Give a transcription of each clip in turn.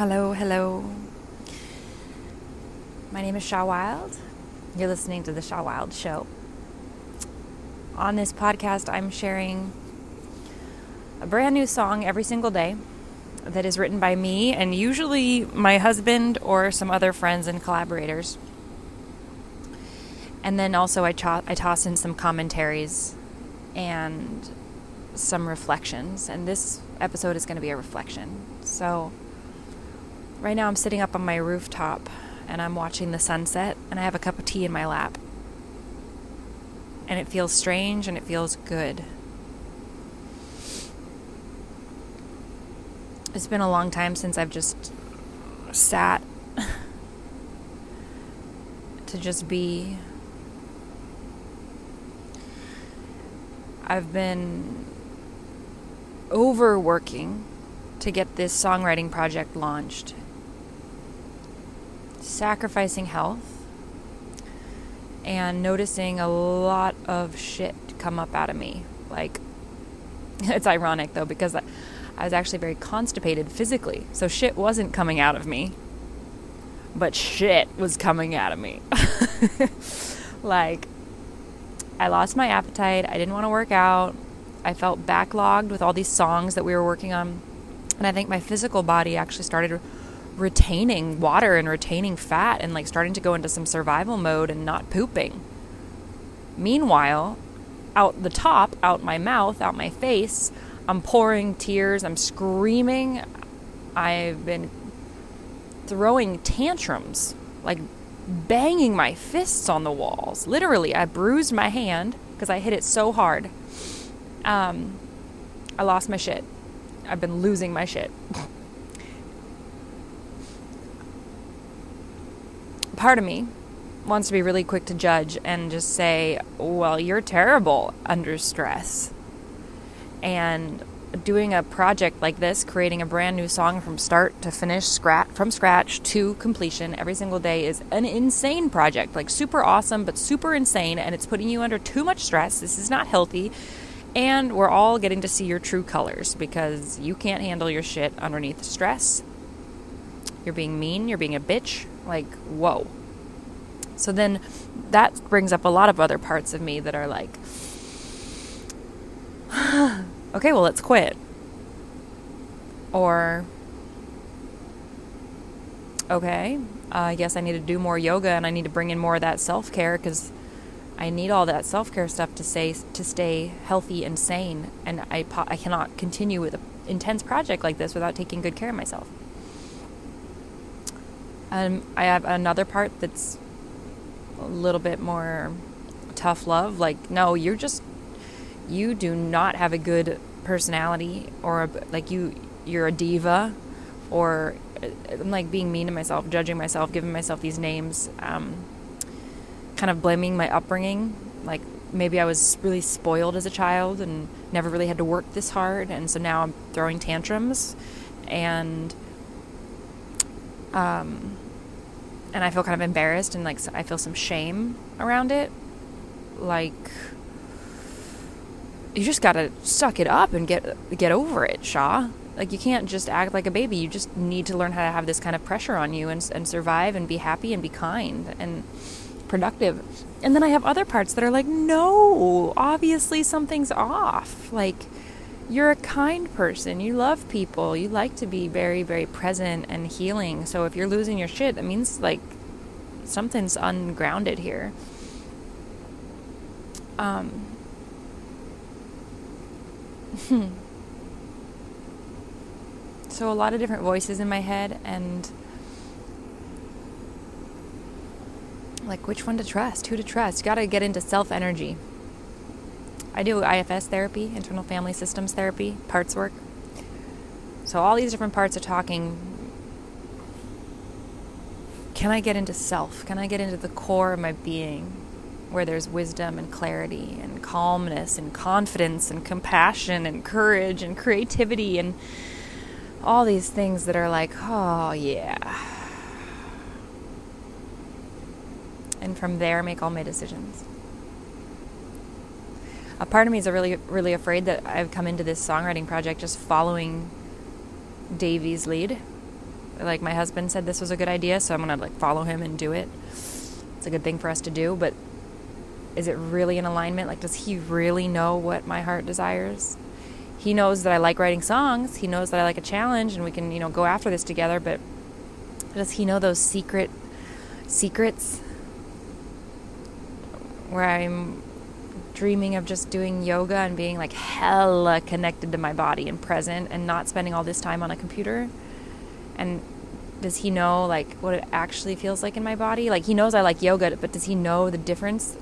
Hello, hello. My name is Cha Wilde. You're listening to The Cha Wilde Show. On this podcast, I'm sharing a brand new song every single day that is written by me and usually my husband or some other friends and collaborators. And then also, I, cho- I toss in some commentaries and some reflections. And this episode is going to be a reflection. So, right now, I'm sitting up on my rooftop and I'm watching the sunset, and I have a cup of tea in my lap. And it feels strange and it feels good. It's been a long time since I've just sat to just be. I've been overworking to get this songwriting project launched, sacrificing health, and noticing a lot of shit come up out of me. Like, it's ironic though, because I, was actually very constipated physically, so shit wasn't coming out of me, but shit was coming out of me. like, I lost my appetite, I didn't want to work out. I felt backlogged with all these songs that we were working on. And I think my physical body actually started retaining water and retaining fat and like starting to go into some survival mode and not pooping. Meanwhile, out the top, out my mouth, out my face, I'm pouring tears, I'm screaming. I've been throwing tantrums, like banging my fists on the walls. Literally, I bruised my hand because I hit it so hard. Um, I lost my shit. I've been losing my shit. Part of me wants to be really quick to judge and just say, well, you're terrible under stress. And doing a project like this, creating a brand new song from start to finish, scratch from scratch to completion every single day is an insane project. Like super awesome, but super insane, and it's putting you under too much stress. This is not healthy. And we're all getting to see your true colors because you can't handle your shit underneath stress. You're being mean, you're being a bitch. Like, whoa. So then that brings up a lot of other parts of me that are like, okay, well, let's quit. Or, okay, uh, I guess I need to do more yoga and I need to bring in more of that self care because I need all that self care stuff to stay to stay healthy and sane, and I I cannot continue with an intense project like this without taking good care of myself. Um, I have another part that's a little bit more tough love. Like, no, you're just you do not have a good personality, or a, like you you're a diva, or I'm like being mean to myself, judging myself, giving myself these names. Um, kind of blaming my upbringing. Like maybe I was really spoiled as a child and never really had to work this hard, and so now I'm throwing tantrums, and um, and I feel kind of embarrassed and like I feel some shame around it. Like you just gotta suck it up and get get over it, Cha. Like you can't just act like a baby. You just need to learn how to have this kind of pressure on you and and survive and be happy and be kind and productive. And then I have other parts that are like, no, obviously something's off. Like, you're a kind person. You love people. You like to be very, very present and healing. So if you're losing your shit, that means like something's ungrounded here. Um, so a lot of different voices in my head and like which one to trust, who to trust. You got to get into self energy. I do IFS therapy, internal family systems therapy, parts work. So all these different parts are talking. Can I get into self? Can I get into the core of my being where there's wisdom and clarity and calmness and confidence and compassion and courage and creativity and all these things that are like, oh yeah and from there make all my decisions. A part of me is really, really afraid that I've come into this songwriting project just following Davey's lead, Like my husband said this was a good idea, so I'm gonna like follow him and do it. It's a good thing for us to do, but is it really in alignment? Like, does he really know what my heart desires? He knows that I like writing songs. He knows that I like a challenge, and we can, you know, go after this together. But does he know those secret secrets where I'm dreaming of just doing yoga and being like hella connected to my body and present and not spending all this time on a computer? And does he know like what it actually feels like in my body? Like he knows I like yoga, but does he know the difference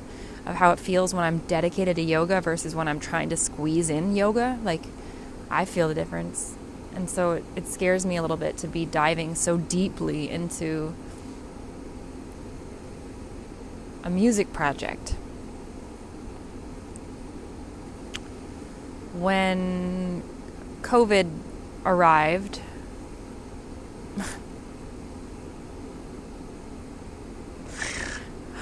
of how it feels when I'm dedicated to yoga versus when I'm trying to squeeze in yoga? Like I feel the difference. And so it, it scares me a little bit to be diving so deeply into a music project. When COVID arrived,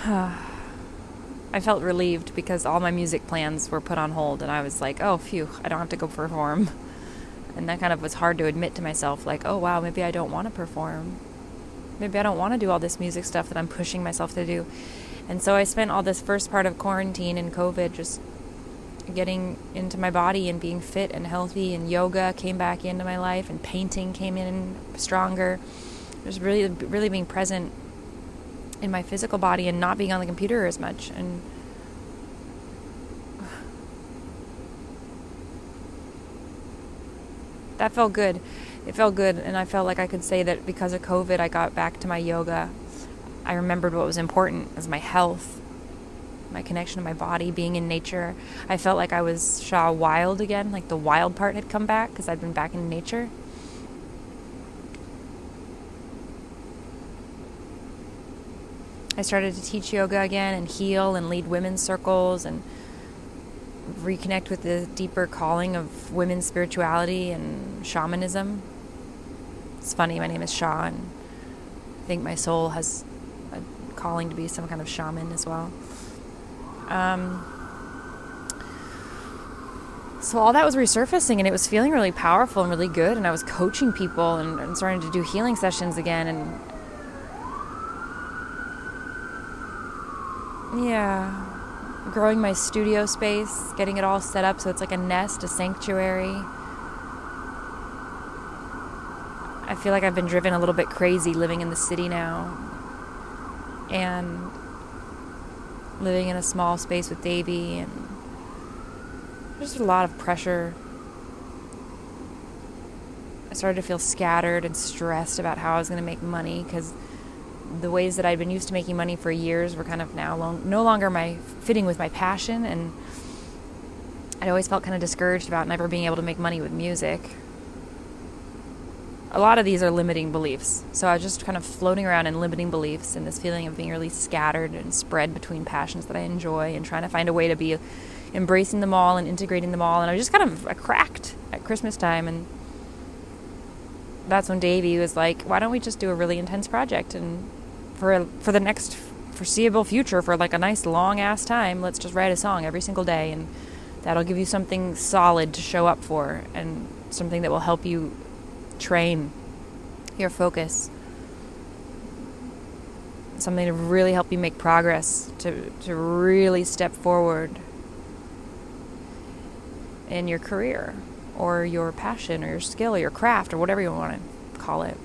I felt relieved because all my music plans were put on hold, and I was like, oh, phew, I don't have to go perform. And that kind of was hard to admit to myself, like, oh, wow, maybe I don't want to perform. Maybe I don't want to do all this music stuff that I'm pushing myself to do. And so I spent all this first part of quarantine and COVID just getting into my body and being fit and healthy, and yoga came back into my life, and painting came in stronger. Just really, really being present in my physical body and not being on the computer as much and that felt good. It felt good and i felt like i could say that because of covid i got back to my yoga. I remembered what was important as my health my connection to my body being in nature i felt like i was cha wilde again like the wild part had come back because i'd been back in nature I started to teach yoga again and heal and lead women's circles and reconnect with the deeper calling of women's spirituality and shamanism. It's funny, my name is Cha, and I think my soul has a calling to be some kind of shaman as well. Um, so all that was resurfacing and it was feeling really powerful and really good and i was coaching people and, and starting to do healing sessions again and Yeah. Growing my studio space, getting it all set up so it's like a nest, a sanctuary. I feel like I've been driven a little bit crazy living in the city now. And living in a small space with Davey and there's a lot of pressure. I started to feel scattered and stressed about how I was going to make money because the ways that I'd been used to making money for years were kind of now long, no longer my fitting with my passion, and I'd always felt kind of discouraged about never being able to make money with music. A lot of these are limiting beliefs, so I was just kind of floating around in limiting beliefs and this feeling of being really scattered and spread between passions that I enjoy and trying to find a way to be embracing them all and integrating them all. And I was just kind of cracked at Christmas time and that's when Davey was like, "Why don't we just do a really intense project and for for the next foreseeable future for like a nice long ass time, let's just write a song every single day and that'll give you something solid to show up for and something that will help you train your focus. Something to really help you make progress, to to really step forward in your career or your passion or your skill or your craft or whatever you want to call it.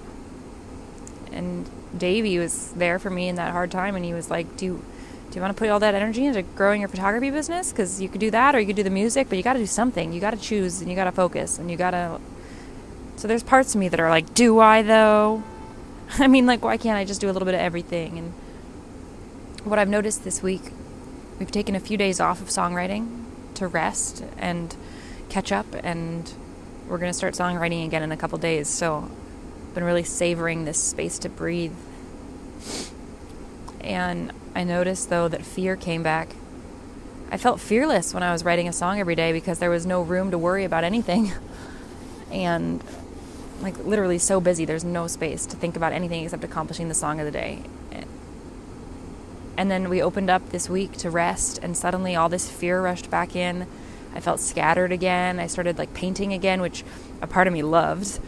And Davey was there for me in that hard time, and he was like, "Do do you want to put all that energy into growing your photography business? Because you could do that, or you could do the music, but you got to do something. You got to choose, and you got to focus, and you got to." So there's parts of me that are like, "Do I though?" I mean, like, why can't I just do a little bit of everything? And what I've noticed this week, we've taken a few days off of songwriting to rest and catch up, and we're going to start songwriting again in a couple days. So I've been really savoring this space to breathe. And I noticed though that fear came back. I felt fearless when I was writing a song every day because there was no room to worry about anything. and like literally so busy, there's no space to think about anything except accomplishing the song of the day. And then we opened up this week to rest, and suddenly all this fear rushed back in. I felt scattered again. I started like painting again, which a part of me loved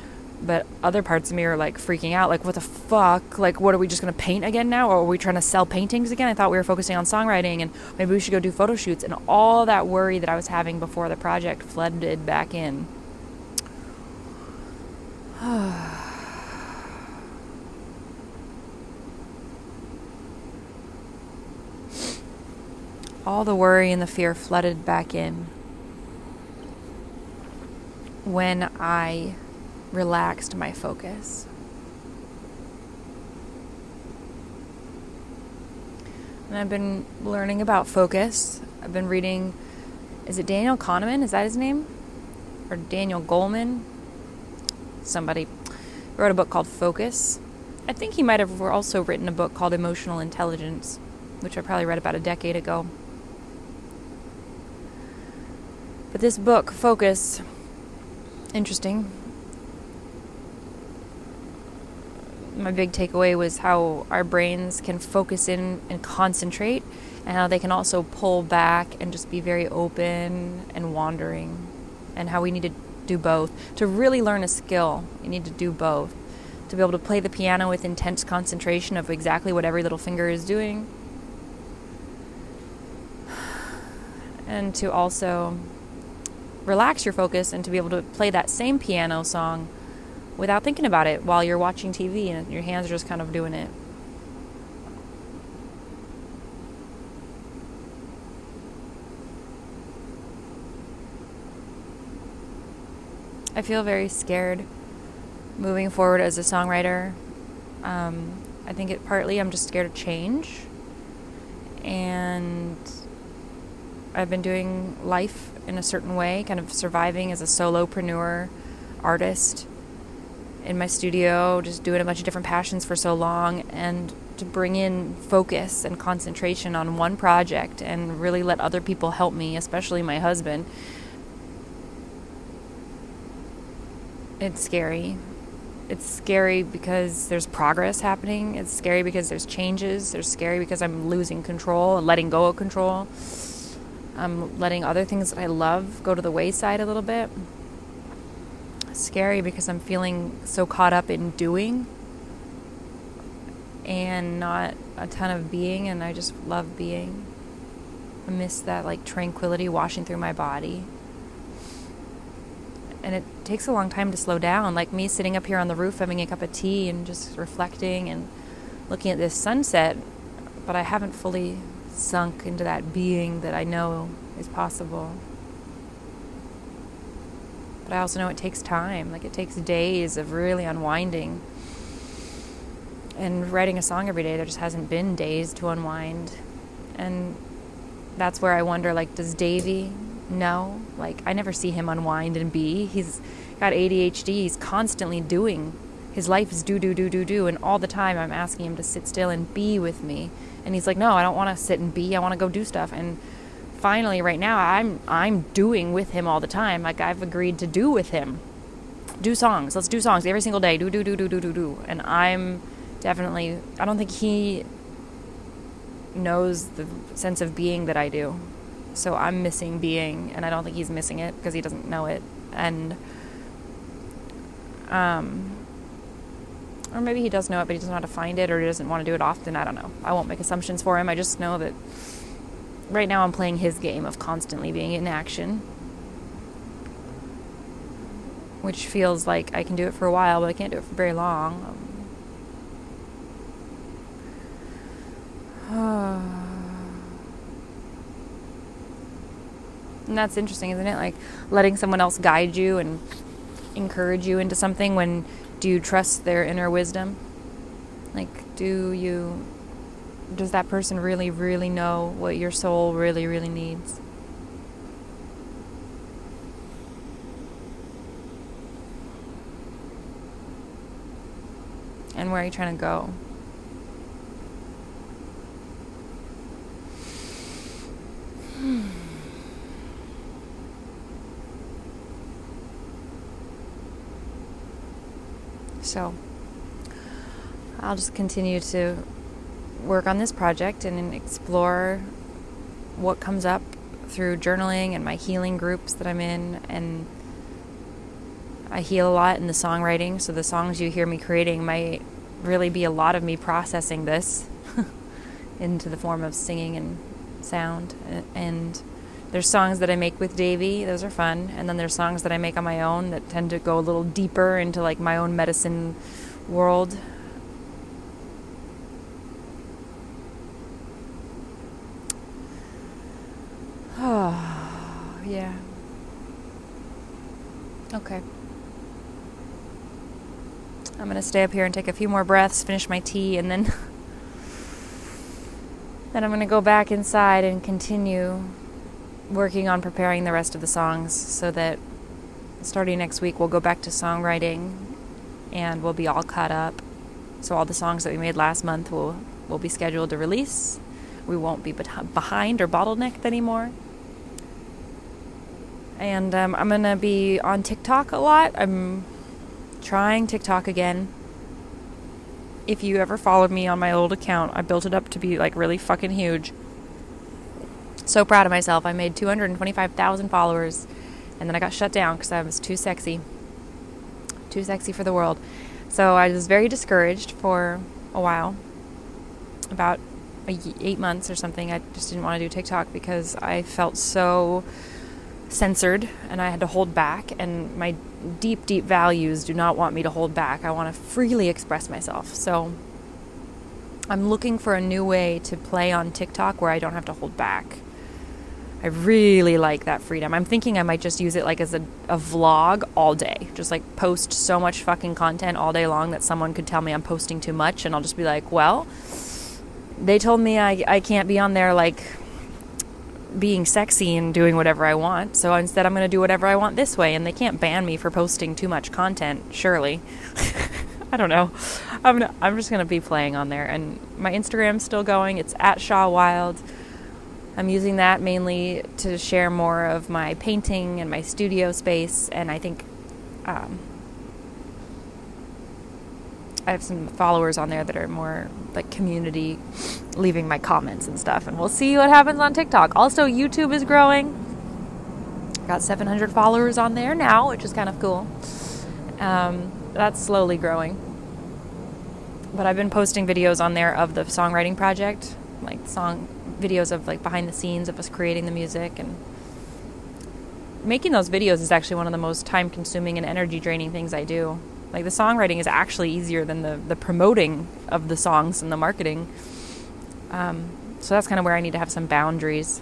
but other parts of me are like freaking out like what the fuck like what are we just going to paint again now or are we trying to sell paintings again i thought we were focusing on songwriting and maybe we should go do photo shoots and all that worry that i was having before the project flooded back in all the worry and the fear flooded back in when I relaxed my focus. And I've been learning about focus. I've been reading, is it Daniel Kahneman? Is that his name? Or Daniel Goleman? Somebody wrote a book called Focus. I think he might have also written a book called Emotional Intelligence, which I probably read about a decade ago. But this book, Focus, interesting. My big takeaway was how our brains can focus in and concentrate, and how they can also pull back and just be very open and wandering, and how we need to do both. To really learn a skill, you need to do both. To be able to play the piano with intense concentration of exactly what every little finger is doing, and to also relax your focus and to be able to play that same piano song without thinking about it while you're watching TV and your hands are just kind of doing it. I feel very scared moving forward as a songwriter. Um, I think it partly I'm just scared of change. And I've been doing life in a certain way, kind of surviving as a solopreneur artist in my studio, just doing a bunch of different passions for so long, and to bring in focus and concentration on one project and really let other people help me, especially my husband. It's scary. It's scary because there's progress happening. It's scary because there's changes. There's scary because I'm losing control and letting go of control. I'm letting other things that I love go to the wayside a little bit. scary because I'm feeling so caught up in doing and not a ton of being, and I just love being. I miss that like tranquility washing through my body. And it takes a long time to slow down. Like me sitting up here on the roof having a cup of tea and just reflecting and looking at this sunset, but I haven't fully sunk into that being that I know is possible. But I also know it takes time. Like it takes days of really unwinding. And writing a song every day, there just hasn't been days to unwind. And that's where I wonder like, does Davey know? Like, I never see him unwind and be. He's got ADHD, he's constantly doing. His life is do, do, do, do, do. And all the time I'm asking him to sit still and be with me and he's like no i don't want to sit and be i want to go do stuff and finally right now i'm i'm doing with him all the time like i've agreed to do with him do songs let's do songs every single day do do do do do do do and i'm definitely i don't think he knows the sense of being that i do so i'm missing being and i don't think he's missing it because he doesn't know it and um or maybe he does know it, but he doesn't know how to find it, or he doesn't want to do it often. I don't know. I won't make assumptions for him. I just know that right now I'm playing his game of constantly being in action, which feels like I can do it for a while, but I can't do it for very long. and that's interesting, isn't it? Like letting someone else guide you and encourage you into something when do you trust their inner wisdom? Like, do you, does that person really, really know what your soul really, really needs? And where are you trying to go? Hmm. So I'll just continue to work on this project and explore what comes up through journaling and my healing groups that I'm in and I heal a lot in the songwriting, so the songs you hear me creating might really be a lot of me processing this into the form of singing and sound. And there's songs that I make with Davey, those are fun. And then there's songs that I make on my own that tend to go a little deeper into like my own medicine world. Oh, yeah. Okay. I'm going to stay up here and take a few more breaths, finish my tea, and then then I'm going to go back inside and continue working on preparing the rest of the songs so that starting next week we'll go back to songwriting and we'll be all caught up. So all the songs that we made last month will will be scheduled to release. We won't be behind or bottlenecked anymore. And um, I'm gonna be on TikTok a lot. I'm trying TikTok again. If you ever followed me on my old account, I built it up to be like really fucking huge. So proud of myself. I made 225,000 followers and then I got shut down because I was too sexy. Too sexy for the world. So I was very discouraged for a while. About eight months or something. I just didn't want to do TikTok because I felt so censored and I had to hold back. And my deep, deep values do not want me to hold back. I want to freely express myself. So I'm looking for a new way to play on TikTok where I don't have to hold back. I really like that freedom. I'm thinking I might just use it like as a, a vlog all day. Just like post so much fucking content all day long that someone could tell me I'm posting too much, and I'll just be like, well, they told me I, I can't be on there like being sexy and doing whatever I want. So instead, I'm going to do whatever I want this way, and they can't ban me for posting too much content, surely. I don't know. I'm I'm just going to be playing on there, and my Instagram's still going. It's at Cha Wilde. I'm using that mainly to share more of my painting and my studio space, and I think um, I have some followers on there that are more like community, leaving my comments and stuff, and we'll see what happens on TikTok. Also, YouTube is growing. Got 700 followers on there now, which is kind of cool. Um, that's slowly growing. But I've been posting videos on there of the songwriting project, like song videos of like behind the scenes of us creating the music and making those videos is actually one of the most time consuming and energy draining things I do. Like the songwriting is actually easier than the, the promoting of the songs and the marketing. Um, so that's kind of where I need to have some boundaries.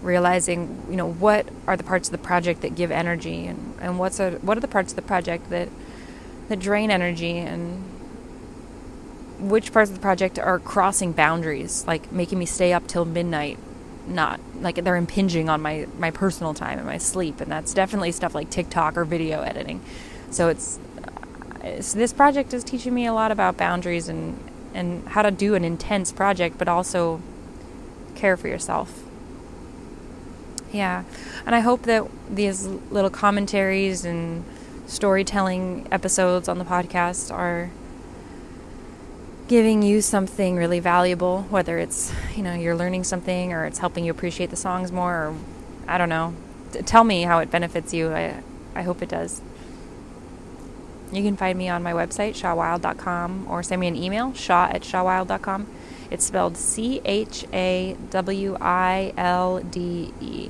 Realizing, you know, what are the parts of the project that give energy, and, and what's a, what are the parts of the project that that drain energy, and which parts of the project are crossing boundaries, like making me stay up till midnight, not like they're impinging on my my personal time and my sleep, and that's definitely stuff like TikTok or video editing. So it's uh, so this project is teaching me a lot about boundaries and and how to do an intense project, but also care for yourself. Yeah, and I hope that these little commentaries and storytelling episodes on the podcast are giving you something really valuable, whether it's, you know, you're learning something or it's helping you appreciate the songs more or I don't know. Tell me how it benefits you. I I hope it does. You can find me on my website, chawilde.com, or send me an email, cha at chawilde.com. It's spelled C H A W I L D E.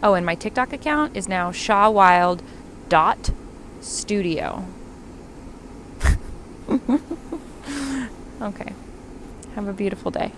Oh, and my TikTok account is now chawilde.studio. okay. Have a beautiful day.